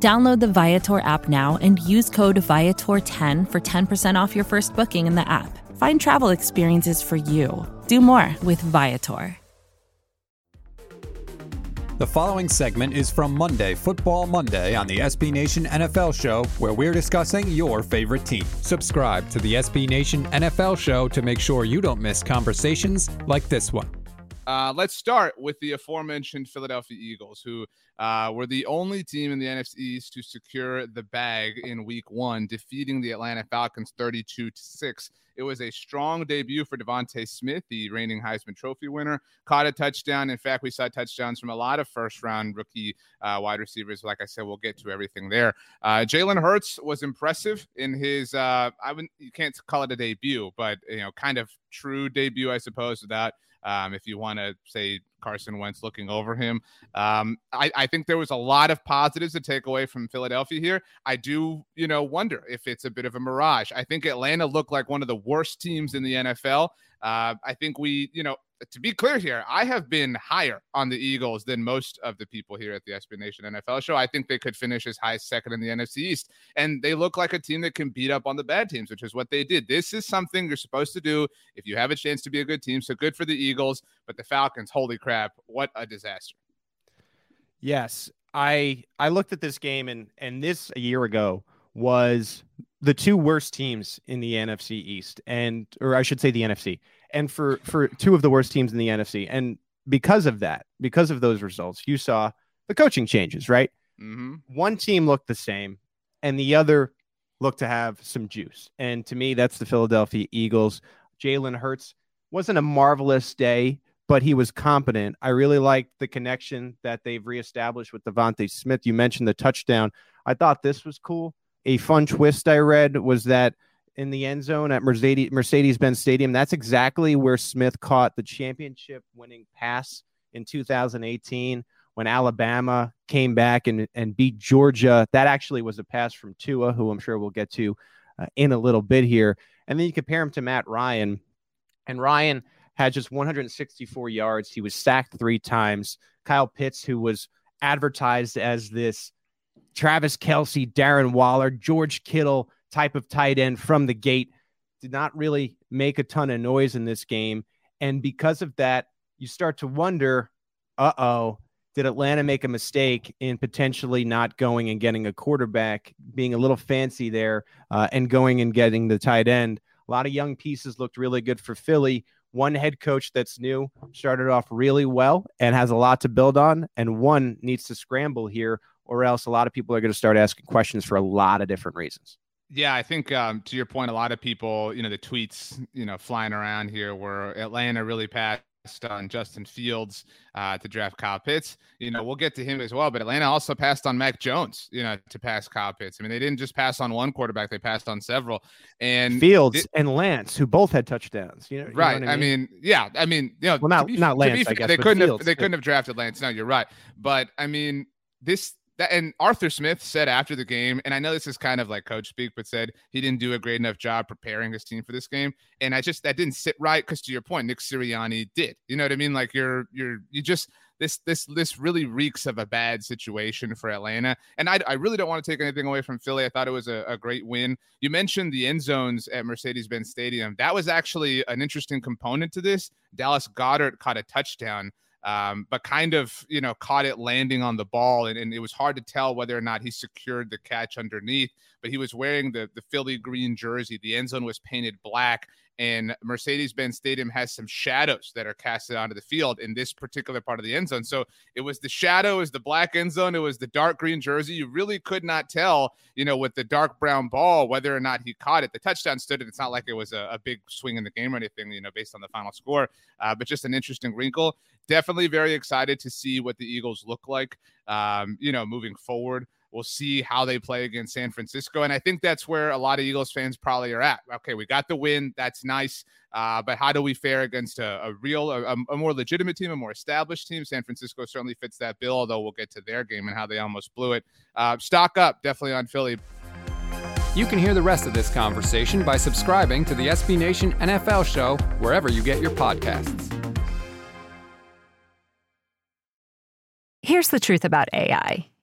Download the Viator app now and use code Viator10 for 10% off your first booking in the app. Find travel experiences for you. Do more with Viator. The following segment is from Monday, Football Monday, on the SB Nation NFL Show, where we're discussing your favorite team. Subscribe to the SB Nation NFL Show to make sure you don't miss conversations like this one. Uh, let's start with the aforementioned Philadelphia Eagles, who uh, were the only team in the NFC East to secure the bag in Week One, defeating the Atlanta Falcons 32 to six. It was a strong debut for DeVonta Smith, the reigning Heisman Trophy winner. Caught a touchdown. In fact, we saw touchdowns from a lot of first-round rookie uh, wide receivers. Like I said, we'll get to everything there. Uh, Jalen Hurts was impressive in his. Uh, I would you can't call it a debut, but you know, kind of true debut, I suppose, without um, if you want to say Carson Wentz looking over him. Um, I, I, think there was a lot of positives to take away from Philadelphia here. I do, you know, wonder if it's a bit of a mirage. I think Atlanta looked like one of the worst teams in the NFL. Uh, I think we, you know, to be clear here, I have been higher on the Eagles than most of the people here at the SB Nation NFL show. I think they could finish as high as second in the NFC East. And they look like a team that can beat up on the bad teams, which is what they did. This is something you're supposed to do if you have a chance to be a good team. So good for the Eagles. But the Falcons, holy crap, what a disaster. Yes. I I looked at this game and and this a year ago was the two worst teams in the NFC East and or I should say the NFC and for for two of the worst teams in the NFC. And because of that, because of those results, you saw the coaching changes, right? Mm-hmm. One team looked the same, and the other looked to have some juice. And to me, that's the Philadelphia Eagles. Jalen Hurts wasn't a marvelous day, but he was competent. I really liked the connection that they've reestablished with DeVonta Smith. You mentioned the touchdown. I thought this was cool. A fun twist I read was that in the end zone at Mercedes Mercedes-Benz Stadium. That's exactly where Smith caught the championship winning pass in 2018 when Alabama came back and, and beat Georgia. That actually was a pass from Tua, who I'm sure we'll get to uh, in a little bit here. And then you compare him to Matt Ryan, and Ryan had just 164 yards. He was sacked three times. Kyle Pitts, who was advertised as this Travis Kelce, Darren Waller, George Kittle type of tight end from the gate. Did not really make a ton of noise in this game. And because of that, you start to wonder uh oh, did Atlanta make a mistake in potentially not going and getting a quarterback, being a little fancy there, uh, and going and getting the tight end? A lot of young pieces looked really good for Philly. One head coach that's new started off really well and has a lot to build on, and one needs to scramble here, or else a lot of people are going to start asking questions for a lot of different reasons. Yeah, I think um, to your point, a lot of people, you know, the tweets, you know, flying around here were Atlanta really passed on Justin Fields uh, to draft Kyle Pitts. You know, we'll get to him as well, but Atlanta also passed on Mac Jones, you know, to pass Kyle Pitts. I mean, they didn't just pass on one quarterback; they passed on several. And Fields it, and Lance, who both had touchdowns. You know, right? You know I, mean? Mean? yeah. I mean, you know, well, not be, not Lance. Fair, I guess they couldn't Fields, have they couldn't have drafted Lance. No, you're right. But I mean, this that and Arthur Smith said after the game, and I know this is kind of like coach speak, but said he didn't do a great enough job preparing his team for this game. And I just that didn't sit right because to your point, Nick Sirianni did. You know what I mean? Like you're you're you just this this this really reeks of a bad situation for Atlanta. And I, I really don't want to take anything away from Philly. I thought it was a, a great win. You mentioned the end zones at Mercedes-Benz Stadium. That was actually an interesting component to this. Dallas Goedert caught a touchdown um, but kind of you know caught it landing on the ball, and, and, it was hard to tell whether or not he secured the catch underneath. But he was wearing the the Philly green jersey. The end zone was painted black, and Mercedes Benz Stadium has some shadows that are casted onto the field in this particular part of the end zone. So it was the shadow, is the black end zone, it was the dark green jersey. You really could not tell, you know, with the dark brown ball whether or not he caught it. The touchdown stood, and it's not like it was a, a big swing in the game or anything, you know, based on the final score, uh, but just an interesting wrinkle. Definitely very excited to see what the Eagles look like, um, you know, moving forward. We'll see how they play against San Francisco. And I think that's where a lot of Eagles fans probably are at. Okay, we got the win. That's nice. Uh, but how do we fare against a, a real, a, a, more legitimate team, a more established team? San Francisco certainly fits that bill, although we'll get to their game and how they almost blew it. Uh, stock up, definitely on Philly. You can hear the rest of this conversation by subscribing to the SB Nation NFL show wherever you get your podcasts. Here's the truth about AI